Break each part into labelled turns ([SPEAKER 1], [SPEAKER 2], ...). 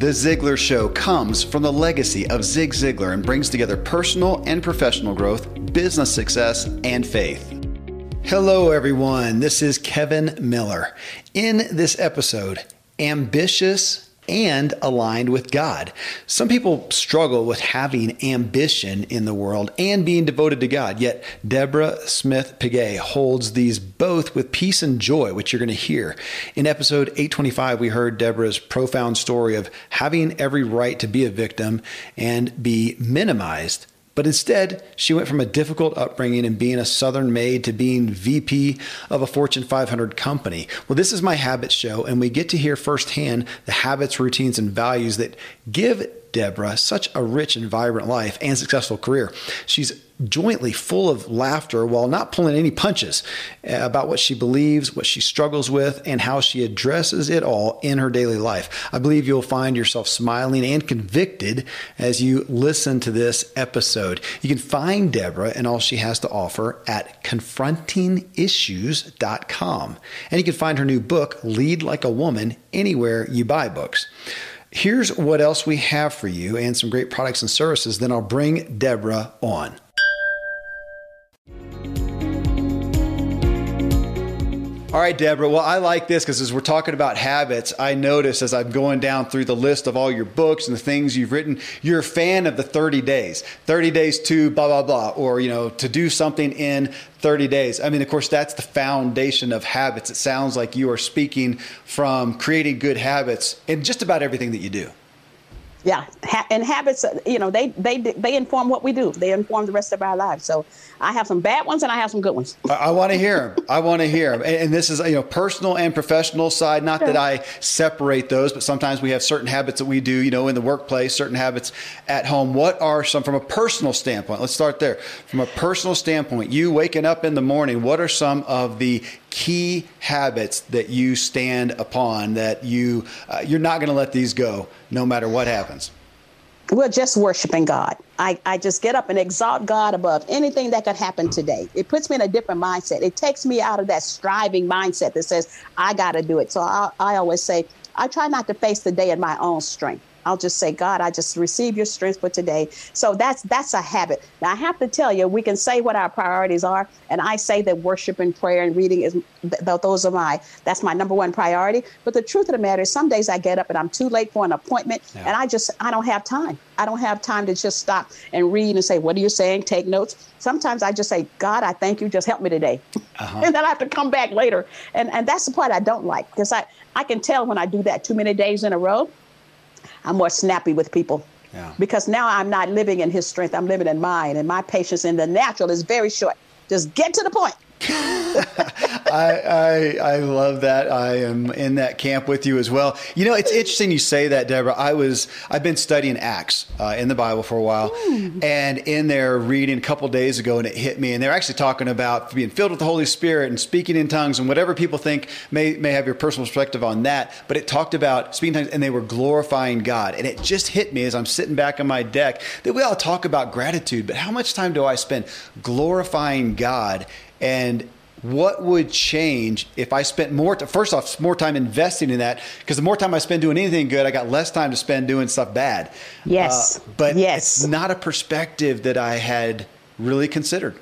[SPEAKER 1] The Ziglar Show comes from the legacy of Zig Ziglar and brings together personal and professional growth, business success, and faith. Hello, everyone. This is Kevin Miller. In this episode, ambitious and aligned with God. Some people struggle with having ambition in the world and being devoted to God, yet Deborah Smith Pegues holds these both with peace and joy, which you're going to hear. In episode 825, we heard Deborah's profound story of having every right to be a victim and be minimized but instead, she went from a difficult upbringing and being a Southern maid to being VP of a Fortune 500 company. Well, this is my habits show, and we get to hear firsthand the habits, routines, and values that give Deborah such a rich and vibrant life and successful career. She's jointly full of laughter while not pulling any punches uh, about what she believes, what she struggles with, and how she addresses it all in her daily life. I believe you'll find yourself smiling and convicted as you listen to this episode. You can find Deborah and all she has to offer at confrontingissues.com. And you can find her new book, Lead Like a Woman, anywhere you buy books. Here's what else we have for you and some great products and services. Then I'll bring Deborah on. All right, Deborah. Well, I like this because as we're talking about habits, I notice as I'm going down through the list of all your books and the things you've written, you're a fan of the 30 days. 30 days to blah, blah, blah, or, you know, to do something in 30 days. I mean, of course, that's the foundation of habits. It sounds like you are speaking from creating good habits in just about everything that you do.
[SPEAKER 2] Yeah, and habits, you know, they they they inform what we do. They inform the rest of our lives. So I have some bad ones and I have some good ones.
[SPEAKER 1] I, I want to hear them. I want to hear them. And, and, this is you know personal and professional side. Not that I separate those, but sometimes we have certain habits that we do, you know, in the workplace, certain habits at home. What are some from a personal standpoint? Let's start there. From a personal standpoint, you waking up in the morning. What are some of the key habits that you stand upon that you uh, you're not going to let these go no matter what happens
[SPEAKER 2] we're just worshiping God. I, I just get up and exalt God above anything that could happen today. It puts me in a different mindset. It takes me out of that striving mindset that says, I got to do it. So I, I always say, I try not to face the day in my own strength. I'll just say, God, I just receive your strength for today. So that's that's a habit. Now I have to tell you, we can say what our priorities are, and I say that worship and prayer and reading is th- those are my that's my number one priority. But the truth of the matter is, some days I get up and I'm too late for an appointment, yeah. and I just I don't have time. I don't have time to just stop and read and say, what are you saying? Take notes. Sometimes I just say, God, I thank you. Just help me today, uh-huh. and then I have to come back later. And and that's the part I don't like because I I can tell when I do that too many days in a row I'm more snappy with people. Yeah. Because now I'm not living in his strength, I'm living in mine, and my patience in the natural is very short. Just get to the point.
[SPEAKER 1] I, I, I love that. I am in that camp with you as well. You know, it's interesting you say that, Deborah. I was I've been studying Acts uh, in the Bible for a while, mm. and in there reading a couple days ago, and it hit me. And they're actually talking about being filled with the Holy Spirit and speaking in tongues, and whatever people think may may have your personal perspective on that. But it talked about speaking tongues, and they were glorifying God. And it just hit me as I'm sitting back on my deck that we all talk about gratitude, but how much time do I spend glorifying God? And what would change if I spent more, to, first off, more time investing in that? Because the more time I spend doing anything good, I got less time to spend doing stuff bad.
[SPEAKER 2] Yes. Uh,
[SPEAKER 1] but
[SPEAKER 2] yes.
[SPEAKER 1] it's not a perspective that I had really considered.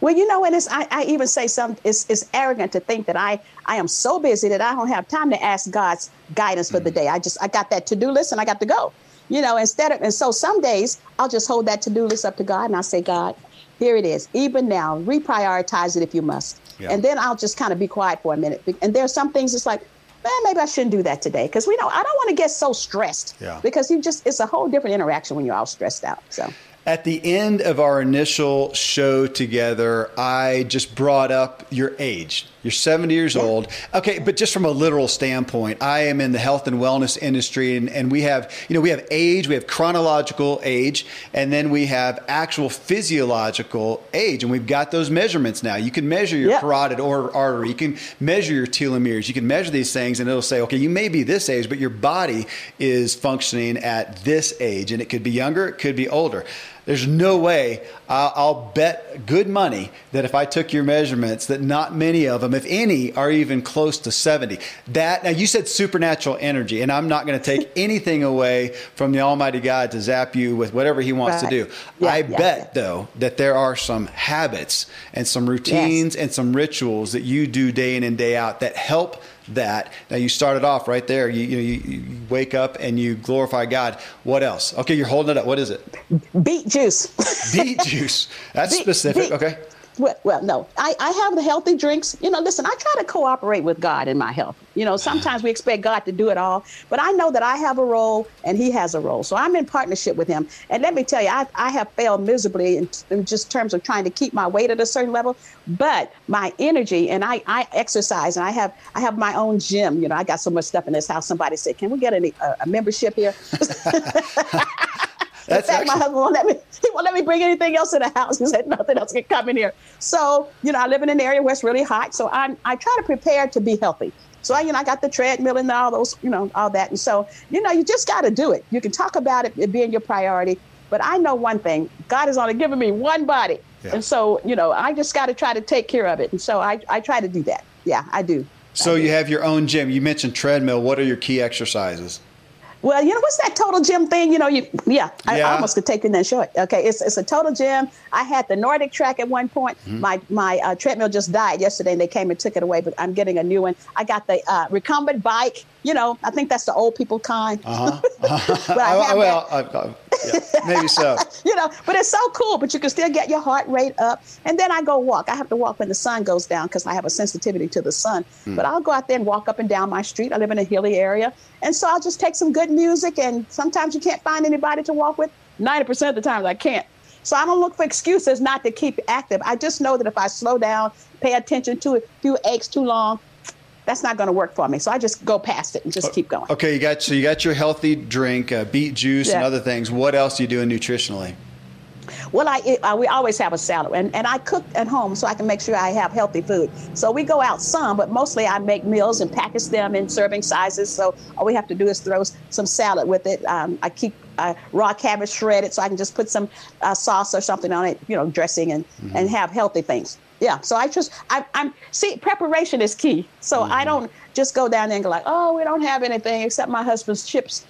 [SPEAKER 2] Well, you know, and it's, I, I even say some, it's, it's arrogant to think that I, I am so busy that I don't have time to ask God's guidance for mm. the day. I just, I got that to do list and I got to go, you know, instead of, and so some days I'll just hold that to do list up to God and I say, God, here it is. Even now, reprioritize it if you must. Yeah. And then I'll just kind of be quiet for a minute. And there's some things it's like, man, maybe I shouldn't do that today. Because we know I don't want to get so stressed. Yeah. Because you just it's a whole different interaction when you're all stressed out. So
[SPEAKER 1] at the end of our initial show together, I just brought up your age. You're 70 years old. Okay, but just from a literal standpoint, I am in the health and wellness industry, and, and we have, you know, we have age, we have chronological age, and then we have actual physiological age, and we've got those measurements now. You can measure your yeah. carotid or artery, you can measure your telomeres, you can measure these things, and it'll say, okay, you may be this age, but your body is functioning at this age, and it could be younger, it could be older. There's no way I'll, I'll, bet good money that if I took your measurements, that not many of them, if any, are even close to 70. That now you said supernatural energy, and I'm not going to take anything away from the Almighty God to zap you with whatever He wants right. to do. Yeah, I yeah, bet yeah. though that there are some habits and some routines yes. and some rituals that you do day in and day out that help that. Now you started off right there. You, you, you wake up and you glorify God. What else? Okay, you're holding it up. What is it?
[SPEAKER 2] Beet juice.
[SPEAKER 1] beet juice. That's beet, specific. Beet. Okay
[SPEAKER 2] well, no, I, I have the healthy drinks. You know, listen, I try to cooperate with God in my health. You know, sometimes we expect God to do it all, but I know that I have a role and He has a role. So I'm in partnership with Him. And let me tell you, I, I have failed miserably in, in just terms of trying to keep my weight at a certain level. But my energy and I, I exercise and I have I have my own gym. You know, I got so much stuff in this house. Somebody said, "Can we get any, uh, a membership here?" That's in fact, actually... my husband won't let me. He won't let me bring anything else in the house. He said nothing else can come in here. So you know, I live in an area where it's really hot. So I I try to prepare to be healthy. So I, you know, I got the treadmill and all those, you know, all that. And so, you know, you just got to do it. You can talk about it, it being your priority, but I know one thing: God has only given me one body, yeah. and so you know, I just got to try to take care of it. And so I I try to do that. Yeah, I do.
[SPEAKER 1] So
[SPEAKER 2] I do.
[SPEAKER 1] you have your own gym. You mentioned treadmill. What are your key exercises?
[SPEAKER 2] Well, you know what's that total gym thing? You know, you yeah, I, I almost could take it that short. Okay, it's it's a total gym. I had the NordicTrack at one point. Mm-hmm. My my uh, treadmill just died yesterday, and they came and took it away. But I'm getting a new one. I got the uh, recumbent bike. You know, I think that's the old people kind. Uh-huh.
[SPEAKER 1] uh-huh. well, I, I, yeah, maybe so.
[SPEAKER 2] you know, but it's so cool. But you can still get your heart rate up. And then I go walk. I have to walk when the sun goes down because I have a sensitivity to the sun. Mm. But I'll go out there and walk up and down my street. I live in a hilly area, and so I'll just take some good music. And sometimes you can't find anybody to walk with. Ninety percent of the times I can't. So I don't look for excuses not to keep active. I just know that if I slow down, pay attention to it, few aches too long, that's not going to work for me. So I just go past it and just keep going.
[SPEAKER 1] Okay, you got so you got your healthy drink, uh, beet juice, yeah. and other things. What else are you doing nutritionally?
[SPEAKER 2] Well, I, uh, we always have a salad, and, and I cook at home so I can make sure I have healthy food. So we go out some, but mostly I make meals and package them in serving sizes. So all we have to do is throw some salad with it. Um, I keep uh, raw cabbage shredded, so I can just put some uh, sauce or something on it, you know, dressing, and mm-hmm. and have healthy things yeah. So I just I, am see preparation is key. So mm-hmm. I don't just go down there and go like, oh, we don't have anything except my husband's chips.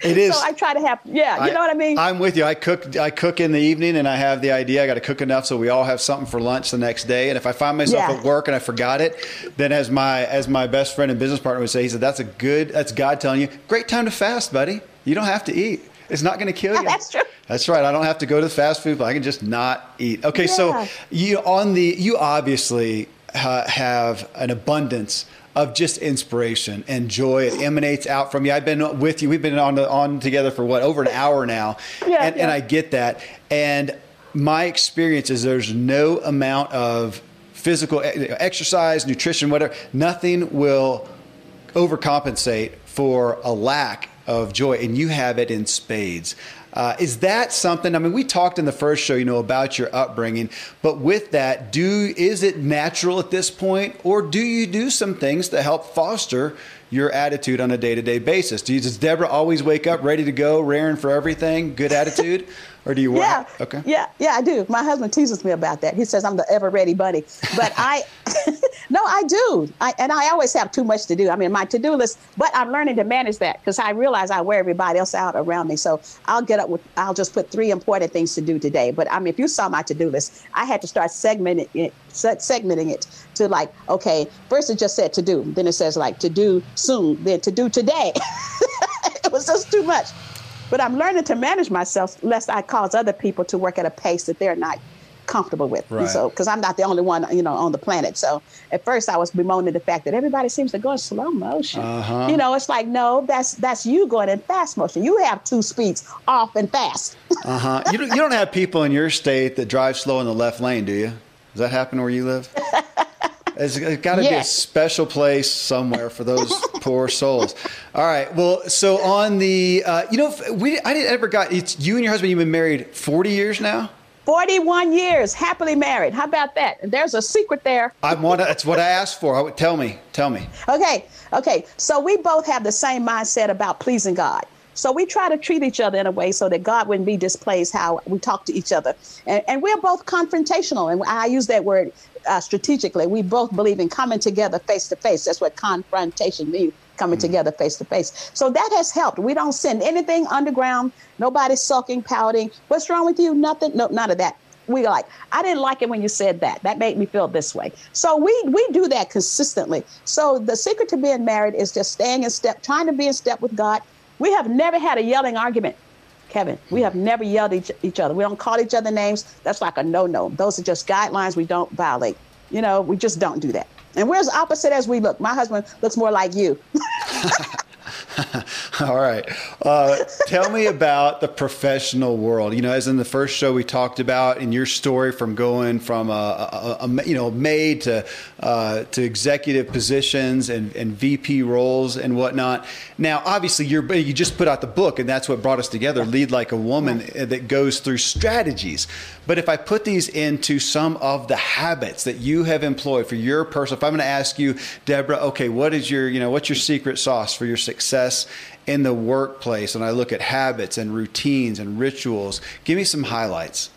[SPEAKER 1] It is.
[SPEAKER 2] So I try to have, yeah, you know what I mean.
[SPEAKER 1] I'm with you. I cook. I cook in the evening, and I have the idea I got to cook enough so we all have something for lunch the next day. And if I find myself yeah. at work and I forgot it, then as my as my best friend and business partner would say, he said, "That's a good. That's God telling you, great time to fast, buddy. You don't have to eat." It's not going to kill you.
[SPEAKER 2] That's true.
[SPEAKER 1] That's right. I don't have to go to the fast food, but I can just not eat. Okay, yeah. so you on the you obviously uh, have an abundance of just inspiration and joy. It emanates out from you. I've been with you. We've been on on together for what over an hour now, yeah, and, yeah. and I get that. And my experience is there's no amount of physical exercise, nutrition, whatever. Nothing will overcompensate for a lack of joy, and you have it in spades. Uh, is that something? I mean, we talked in the first show, you know, about your upbringing, but with that, do is it natural at this point, or do you do some things to help foster your attitude on a day to day basis? Do you, does Deborah always wake up ready to go, raring for everything, good attitude? or do you work?
[SPEAKER 2] Yeah. Okay. Yeah, yeah, I do. My husband teases me about that. He says I'm the ever ready bunny. But I, no, I do. I, and I always have too much to do. I mean, my to do list, but I'm learning to manage that because I realize I wear everybody else out around me. So I'll get up with, I'll just put three important things to do today. But I mean, if you saw my to do list, I had to start segmenting it, segmenting it to like, okay, first it just said to do, then it says like to do soon, then to do today. it was just too much. But I'm learning to manage myself lest I cause other people to work at a pace that they're not comfortable with. Right. So, because I'm not the only one, you know, on the planet. So, at first, I was bemoaning the fact that everybody seems to go in slow motion. Uh-huh. You know, it's like, no, that's that's you going in fast motion. You have two speeds, off and fast.
[SPEAKER 1] uh huh. You don't, you don't have people in your state that drive slow in the left lane, do you? Does that happen where you live? There's got to yes. be a special place somewhere for those poor souls. All right. Well, so on the, uh, you know, we I didn't ever got. It's you and your husband. You've been married 40 years now.
[SPEAKER 2] 41 years, happily married. How about that? There's a secret there.
[SPEAKER 1] I want. That's what I asked for. I would, Tell me. Tell me.
[SPEAKER 2] Okay. Okay. So we both have the same mindset about pleasing God. So we try to treat each other in a way so that God wouldn't be displeased how we talk to each other. And, and we're both confrontational. And I use that word uh, strategically. We both believe in coming together face to face. That's what confrontation means coming mm-hmm. together face to face. So that has helped. We don't send anything underground. Nobody's sulking, pouting. What's wrong with you? Nothing. No, none of that we like i didn't like it when you said that that made me feel this way so we we do that consistently so the secret to being married is just staying in step trying to be in step with god we have never had a yelling argument kevin. We have never yelled each, each other. We don't call each other names. That's like a no-no. Those are just guidelines we don't violate. You know we just don't do that. And we're as opposite as we look. My husband looks more like you
[SPEAKER 1] All right. Uh, tell me about the professional world. You know, as in the first show we talked about in your story from going from a, a, a you know maid to uh, to executive positions and, and VP roles and whatnot. Now, obviously, you're you just put out the book, and that's what brought us together. Lead like a woman that goes through strategies. But if I put these into some of the habits that you have employed for your personal, if I'm going to ask you, Deborah, okay, what is your you know what's your secret sauce for your success in the workplace and I look at habits and routines and rituals. Give me some highlights.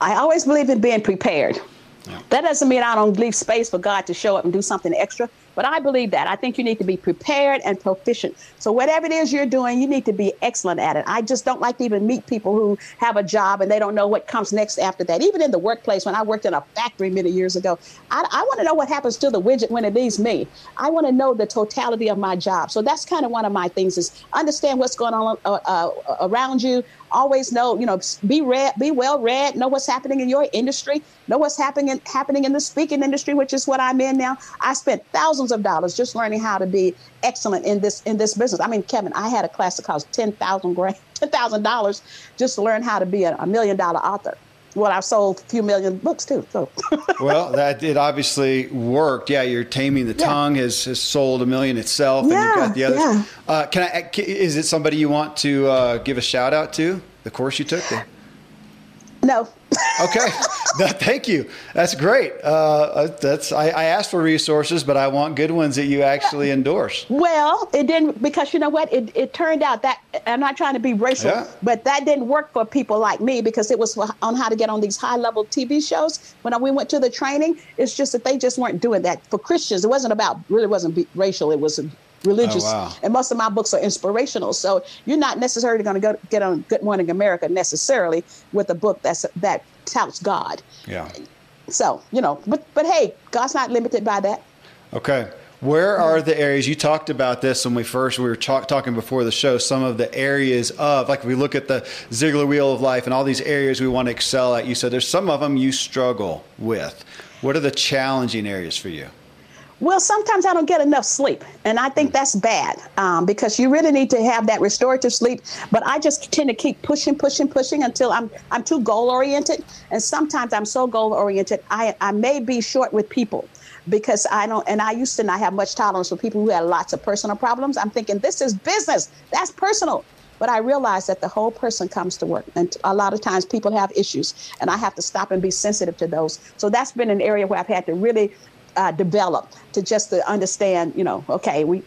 [SPEAKER 2] I always believe in being prepared. Yeah. That doesn't mean I don't leave space for God to show up and do something extra, but I believe that. I think you need to be prepared and proficient. So, whatever it is you're doing, you need to be excellent at it. I just don't like to even meet people who have a job and they don't know what comes next after that. Even in the workplace, when I worked in a factory many years ago, I, I want to know what happens to the widget when it leaves me. I want to know the totality of my job. So, that's kind of one of my things is understand what's going on uh, uh, around you, always know, you know, be read, be well read, know what's happening in your industry, know what's happening in, happening in the speaking industry, which is what I'm in now. I spent thousands of dollars just learning how to be excellent in this in this business. I mean, Kevin, I had a class that cost ten thousand grand, ten thousand dollars just to learn how to be a, a million dollar author well, I've sold a few million books too. So.
[SPEAKER 1] well, that it obviously worked. Yeah, you're taming the yeah. tongue has, has sold a million itself,
[SPEAKER 2] yeah, and you've
[SPEAKER 1] got the others.
[SPEAKER 2] Yeah.
[SPEAKER 1] Uh, can I? Is it somebody you want to uh, give a shout out to? The course you took. The-
[SPEAKER 2] no.
[SPEAKER 1] Okay. No, thank you. That's great. Uh, uh, that's I, I, asked for resources, but I want good ones that you actually endorse.
[SPEAKER 2] Well, it didn't because you know what? It, it turned out that I'm not trying to be racial, yeah. but that didn't work for people like me because it was on how to get on these high level TV shows. When we went to the training, it's just that they just weren't doing that for Christians. It wasn't about really wasn't racial. It was religious. Oh, wow. And most of my books are inspirational. So you're not necessarily going to go get on Good Morning America necessarily with a book that's that touts God.
[SPEAKER 1] Yeah.
[SPEAKER 2] So you know, but but hey, God's not limited by that.
[SPEAKER 1] Okay. Where are the areas you talked about this when we first we were talk, talking before the show? Some of the areas of like we look at the Ziglar Wheel of Life and all these areas we want to excel at. You said there's some of them you struggle with. What are the challenging areas for you?
[SPEAKER 2] Well, sometimes I don't get enough sleep, and I think that's bad um, because you really need to have that restorative sleep. But I just tend to keep pushing, pushing, pushing until I'm I'm too goal oriented, and sometimes I'm so goal oriented I I may be short with people because I don't. And I used to not have much tolerance for people who had lots of personal problems. I'm thinking this is business, that's personal. But I realize that the whole person comes to work, and a lot of times people have issues, and I have to stop and be sensitive to those. So that's been an area where I've had to really uh, develop to just to understand, you know, okay, we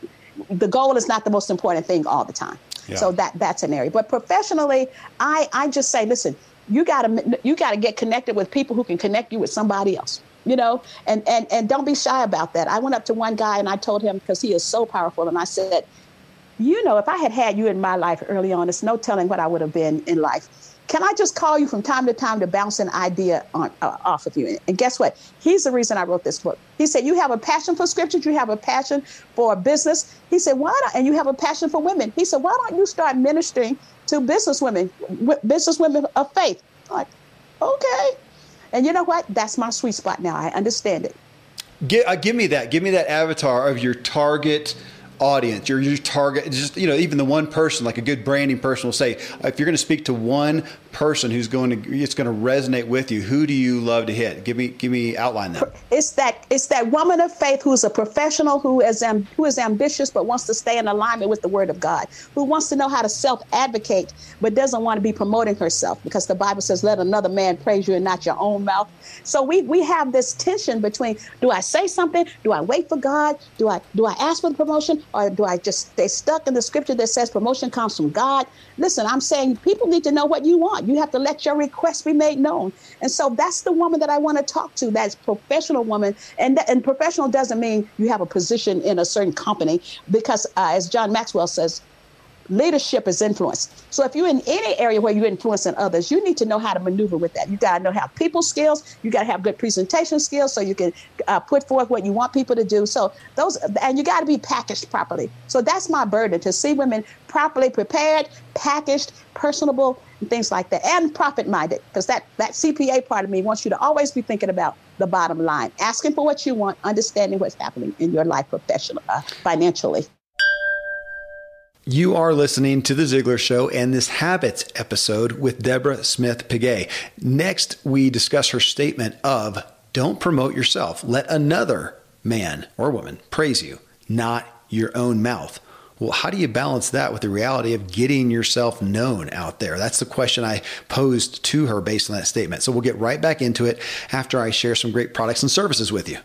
[SPEAKER 2] the goal is not the most important thing all the time. Yeah. So that that's an area. But professionally, I I just say, listen, you gotta you gotta get connected with people who can connect you with somebody else. You know, and and and don't be shy about that. I went up to one guy and I told him because he is so powerful, and I said, you know, if I had had you in my life early on, it's no telling what I would have been in life. Can I just call you from time to time to bounce an idea on, uh, off of you? And guess what? He's the reason I wrote this book. He said, You have a passion for scriptures, you have a passion for business. He said, Why not? And you have a passion for women. He said, Why don't you start ministering to business women, business women of faith? I'm like, okay. And you know what? That's my sweet spot now. I understand it.
[SPEAKER 1] Uh, give me that. Give me that avatar of your target audience, your, your target, just, you know, even the one person, like a good branding person will say, if you're going to speak to one person who's going to it's going to resonate with you, who do you love to hit? Give me give me outline that.
[SPEAKER 2] It's that it's that woman of faith who's a professional who is am, who is ambitious but wants to stay in alignment with the Word of God, who wants to know how to self advocate but doesn't want to be promoting herself because the Bible says, "Let another man praise you and not your own mouth." So we we have this tension between: Do I say something? Do I wait for God? Do I do I ask for the promotion, or do I just stay stuck in the scripture that says promotion comes from God? Listen, I'm saying people need to know what you want. You have to let your request be made known. And so that's the woman that I want to talk to. That's professional woman. And, and professional doesn't mean you have a position in a certain company because, uh, as John Maxwell says, leadership is influence. So if you're in any area where you're influencing others, you need to know how to maneuver with that. You got to know how people skills. You got to have good presentation skills so you can uh, put forth what you want people to do. So those, and you got to be packaged properly. So that's my burden to see women properly prepared, packaged, personable, and things like that, and profit minded. Because that that CPA part of me wants you to always be thinking about the bottom line, asking for what you want, understanding what's happening in your life professionally, uh, financially.
[SPEAKER 1] You are listening to The Ziglar Show and this Habits episode with Deborah Smith Pegues. Next, we discuss her statement of don't promote yourself. Let another man or woman praise you, not your own mouth. Well, how do you balance that with the reality of getting yourself known out there? That's the question I posed to her based on that statement. So we'll get right back into it after I share some great products and services with you.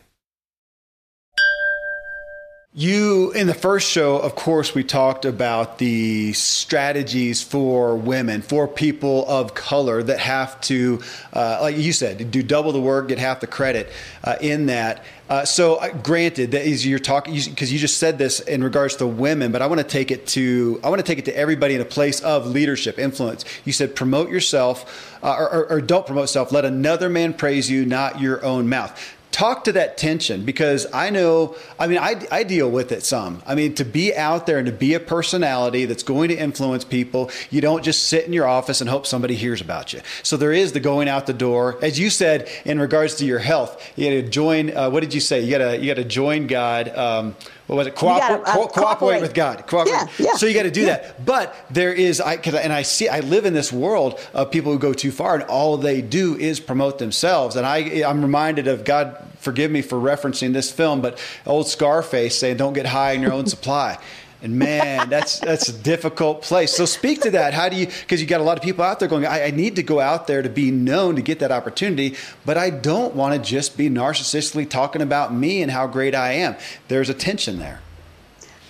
[SPEAKER 1] You, in the first show, of course, we talked about the strategies for women, for people of color that have to, uh, like you said, do double the work, get half the credit uh, in that. Uh, so, uh, granted, that is you're talking because you just said this in regards to women, but I want to take it to I want to take it to everybody in a place of leadership, influence. You said promote yourself, uh, or, or, or don't promote self. Let another man praise you, not your own mouth talk to that tension because I know, I mean, I, I deal with it some. I mean, to be out there and to be a personality that's going to influence people, you don't just sit in your office and hope somebody hears about you. So there is the going out the door. As you said, in regards to your health, you got to join, uh, what did you say? You got to, you got to join God. Um, what was it? Cooper- gotta, uh, co- cooperate. with God. Cooperate. Yeah, yeah, so you got to do yeah. that. But there is, I and I see, I live in this world of people who go too far, and all they do is promote themselves. And I, I'm reminded of God. Forgive me for referencing this film, but old Scarface saying, "Don't get high in your own supply." And man, that's that's a difficult place. So speak to that. How do you? Because you got a lot of people out there going, I, I, need to go out there to be known to get that opportunity, but I don't want to just be narcissistically talking about me and how great I am. There's a tension there.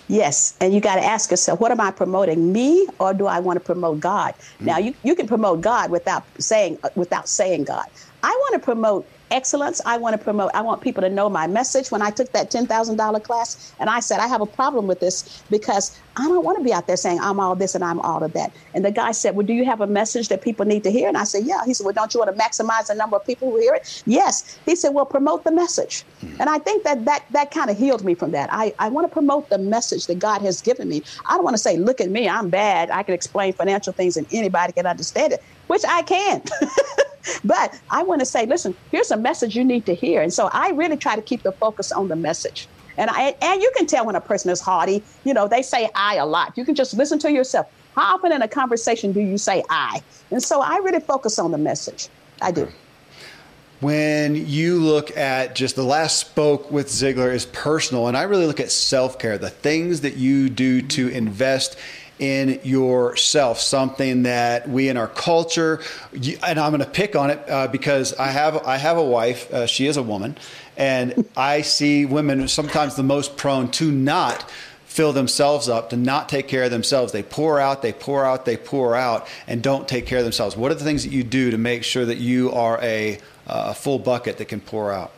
[SPEAKER 2] Yes, and you got to ask yourself, what am I promoting, me, or do I want to promote God? Mm-hmm. Now, you, you can promote God without saying without saying God. I want to promote excellence. I want to promote, I want people to know my message. When I took that $10,000 class, and I said, I have a problem with this because I don't want to be out there saying I'm all this and I'm all of that. And the guy said, Well, do you have a message that people need to hear? And I said, Yeah. He said, Well, don't you want to maximize the number of people who hear it? Yes. He said, Well, promote the message. Mm-hmm. And I think that that, that kind of healed me from that. I, I want to promote the message that God has given me. I don't want to say, Look at me, I'm bad. I can explain financial things and anybody can understand it, which I can. but I want to say, listen, here's a message you need to hear. And so I really try to keep the focus on the message. And I and you can tell when a person is haughty. You know, they say I a lot. You can just listen to yourself. How often in a conversation do you say I? And so I really focus on the message. I do.
[SPEAKER 1] When you look at just the last spoke with Ziglar is personal, and I really look at self care, the things that you do to invest in yourself, something that we in our culture, and I'm going to pick on it uh, because I have I have a wife. Uh, she is a woman, and I see women sometimes the most prone to not fill themselves up, to not take care of themselves. They pour out, they pour out, they pour out, and don't take care of themselves. What are the things that you do to make sure that you are a, a full bucket that can pour out?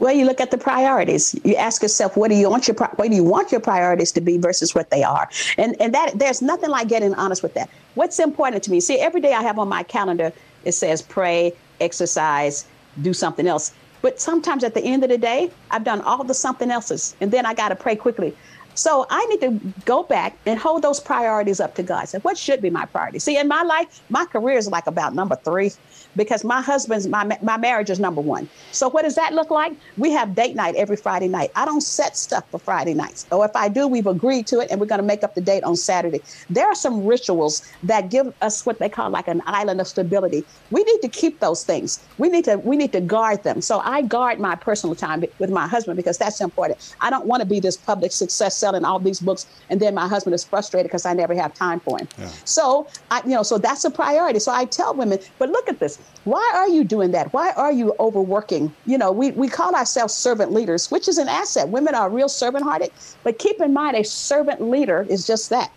[SPEAKER 2] Well, you look at the priorities. You ask yourself, what do you want your what do you want your priorities to be versus what they are? And and that there's nothing like getting honest with that. What's important to me? See, every day I have on my calendar it says pray, exercise, do something else. But sometimes at the end of the day, I've done all the something else's, and then I got to pray quickly. So I need to go back and hold those priorities up to God. Say, what should be my priority? See, in my life, my career is like about number three because my husband's my my marriage is number one. So what does that look like? We have date night every Friday night. I don't set stuff for Friday nights, or if I do, we've agreed to it, and we're going to make up the date on Saturday. There are some rituals that give us what they call like an island of stability. We need to keep those things. We need to we need to guard them. So I guard my personal time with my husband because that's important. I don't want to be this public success selling all these books, and then my husband is frustrated because I never have time for him. Yeah. So I, you know, so that's a priority. So I tell women, but look at this. Why are you doing that? Why are you overworking? You know, we, we call ourselves servant leaders, which is an asset. Women are real servant hearted, but keep in mind a servant leader is just that.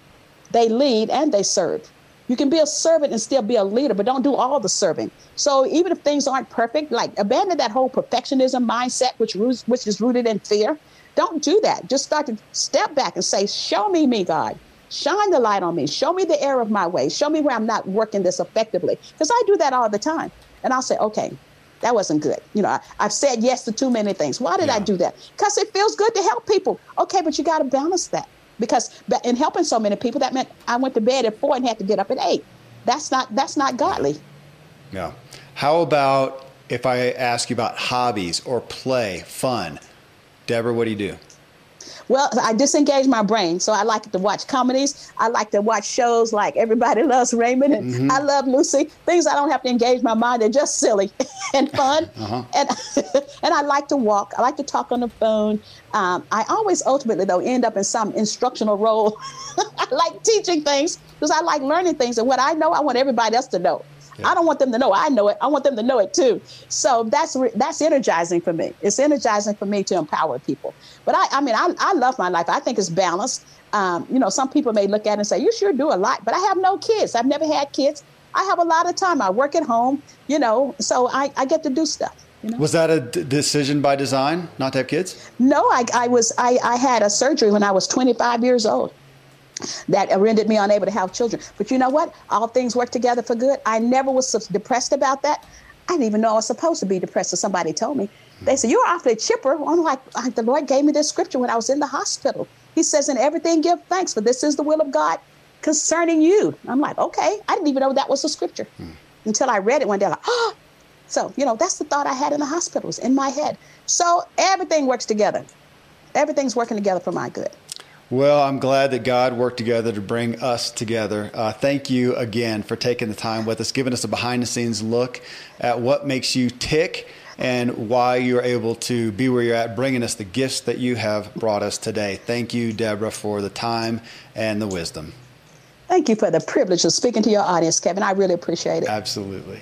[SPEAKER 2] They lead and they serve. You can be a servant and still be a leader, but don't do all the serving. So even if things aren't perfect, like abandon that whole perfectionism mindset, which roots, which is rooted in fear. Don't do that. Just start to step back and say, "Show me me, God. Shine the light on me. Show me the error of my way. Show me where I'm not working this effectively. Because I do that all the time. And I'll say, okay, that wasn't good. You know, I, have said yes to too many things. Why did yeah. I do that? Because it feels good to help people. Okay, but you got to balance that. Because in helping so many people, that meant I went to bed at four and had to get up at eight. That's not that's not godly.
[SPEAKER 1] Yeah. How about if I ask you about hobbies or play, fun? Deborah, what do you do?
[SPEAKER 2] Well, I disengage my brain. So I like to watch comedies. I like to watch shows like Everybody Loves Raymond and mm-hmm. I Love Lucy. Things I don't have to engage my mind. They're just silly and fun. Uh-huh. And and I like to walk. I like to talk on the phone. Um, I always ultimately though end up in some instructional role. I like teaching things because I like learning things. And what I know, I want everybody else to know. Yeah. I don't want them to know I know it. I want them to know it too. So that's re- that's energizing for me. It's energizing for me to empower people. But I, I mean, I, I love my life. I think it's balanced. Um, you know, some people may look at it and say, "You sure do a lot," but I have no kids. I've never had kids. I have a lot of time. I work at home. You know, so I, I get to do stuff. You know?
[SPEAKER 1] Was that a d- decision by design not to have kids?
[SPEAKER 2] No, I, I was I, I had a surgery when I was 25 years old that rendered me unable to have children. But you know what? All things work together for good. I never was depressed about that. I didn't even know I was supposed to be depressed. So somebody told me. They said, You're awfully chipper. I'm like, The Lord gave me this scripture when I was in the hospital. He says, In everything, give thanks, for this is the will of God concerning you. I'm like, Okay. I didn't even know that was a scripture hmm. until I read it one day. Like, oh. So, you know, that's the thought I had in the hospital, was in my head. So everything works together. Everything's working together for my good.
[SPEAKER 1] Well, I'm glad that God worked together to bring us together. Uh, thank you again for taking the time with us, giving us a behind the scenes look at what makes you tick and why you're able to be where you're at, bringing us the gifts that you have brought us today. Thank you, Deborah, for the time and the wisdom.
[SPEAKER 2] Thank you for the privilege of speaking to your audience, Kevin. I really appreciate it.
[SPEAKER 1] Absolutely.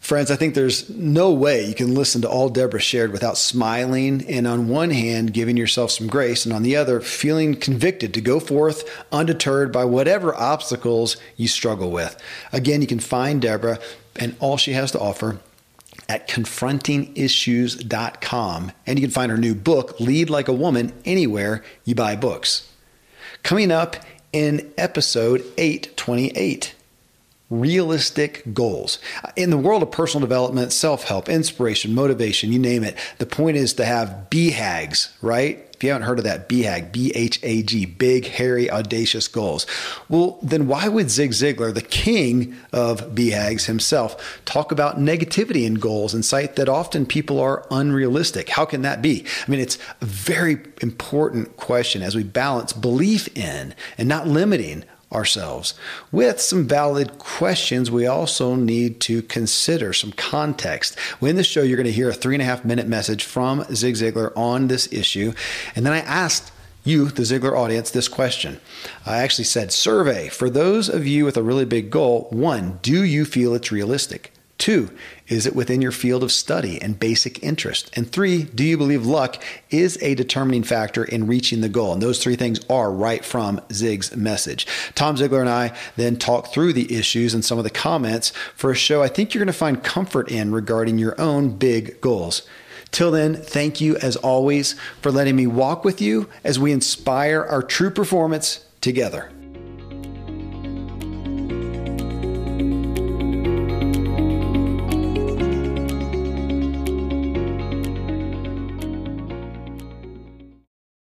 [SPEAKER 1] Friends, I think there's no way you can listen to all Deborah shared without smiling and, on one hand, giving yourself some grace, and on the other, feeling convicted to go forth undeterred by whatever obstacles you struggle with. Again, you can find Deborah and all she has to offer at confrontingissues.com. And you can find her new book, Lead Like a Woman, anywhere you buy books. Coming up in episode 828 realistic goals. In the world of personal development, self help, inspiration, motivation, you name it, the point is to have BHAGs, right? If you haven't heard of that, BHAG, B H A G, big, hairy, audacious goals. Well, then why would Zig Ziglar, the king of BHAGs himself, talk about negativity in goals and cite that often people are unrealistic? How can that be? I mean, it's a very important question as we balance belief in and not limiting ourselves. With some valid questions we also need to consider some context. In this show you're going to hear a three and a half minute message from zig ziglar on this issue and then i asked you the ziglar audience this question. I actually said survey for those of you with a really big goal one do you feel it's realistic Two, is it within your field of study and basic interest? And three, do you believe luck is a determining factor in reaching the goal? And those three things are right from Zig's message. Tom Ziglar and I then talk through the issues and some of the comments for a show I think you're going to find comfort in regarding your own big goals. Till then, thank you as always for letting me walk with you as we inspire our true performance together.